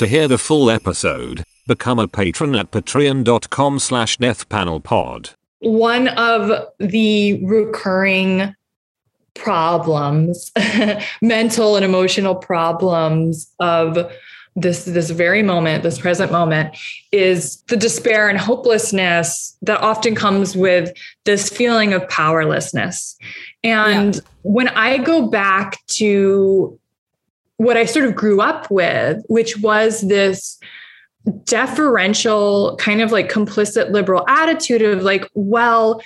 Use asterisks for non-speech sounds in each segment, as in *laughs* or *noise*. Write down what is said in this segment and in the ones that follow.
To hear the full episode, become a patron at patreon.com slash deathpanelpod. One of the recurring problems, *laughs* mental and emotional problems of this this very moment this present moment is the despair and hopelessness that often comes with this feeling of powerlessness and yeah. when i go back to what i sort of grew up with which was this deferential kind of like complicit liberal attitude of like well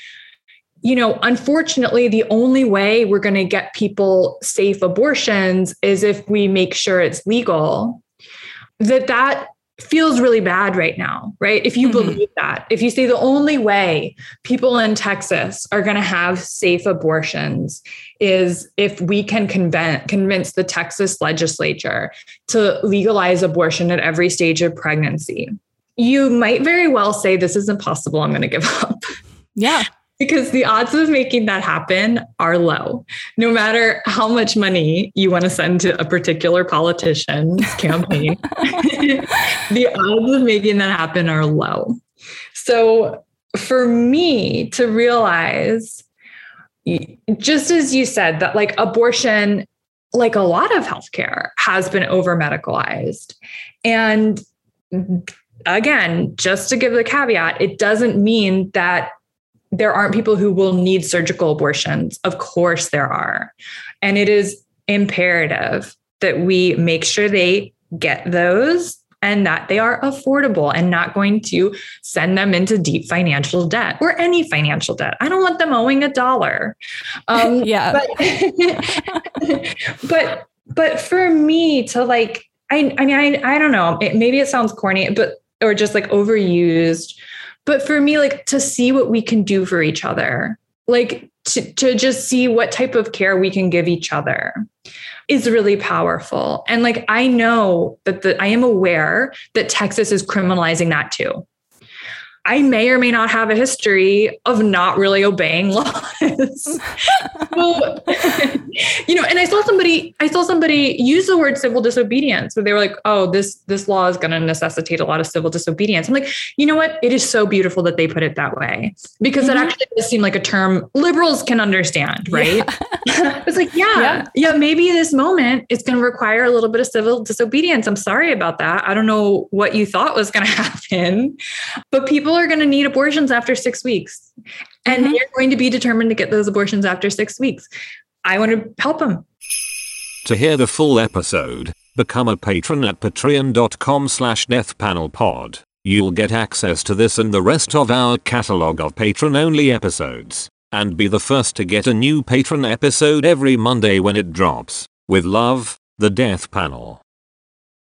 you know, unfortunately, the only way we're going to get people safe abortions is if we make sure it's legal. That that feels really bad right now, right? If you mm-hmm. believe that, if you say the only way people in Texas are going to have safe abortions is if we can convince, convince the Texas legislature to legalize abortion at every stage of pregnancy, you might very well say, This is impossible. I'm going to give up. Yeah because the odds of making that happen are low. No matter how much money you want to send to a particular politician's *laughs* campaign, the odds of making that happen are low. So for me to realize, just as you said, that like abortion, like a lot of healthcare, has been over medicalized. And again, just to give the caveat, it doesn't mean that there aren't people who will need surgical abortions. Of course, there are. And it is imperative that we make sure they get those and that they are affordable and not going to send them into deep financial debt or any financial debt. I don't want them owing a dollar. Um, *laughs* yeah. But, *laughs* but, but for me to like, I, I mean, I, I don't know, it, maybe it sounds corny, but, or just like overused, but for me, like to see what we can do for each other, like to, to just see what type of care we can give each other is really powerful. And like I know that the I am aware that Texas is criminalizing that too. I may or may not have a history of not really obeying *laughs* laws. well, *laughs* you know, and I saw somebody, I saw somebody use the word civil disobedience, where they were like, "Oh, this this law is going to necessitate a lot of civil disobedience." I'm like, you know what? It is so beautiful that they put it that way because mm-hmm. that actually does seem like a term liberals can understand, right? Yeah. *laughs* it's like, yeah, yeah, yeah, maybe this moment is going to require a little bit of civil disobedience. I'm sorry about that. I don't know what you thought was going *laughs* to happen, but people are going to need abortions after six weeks, and mm-hmm. they're going to be determined to get those abortions after six weeks. I want to help them. To hear the full episode, become a patron at patreon.com slash deathpanelpod. You'll get access to this and the rest of our catalog of patron-only episodes, and be the first to get a new patron episode every Monday when it drops. With love, The Death Panel.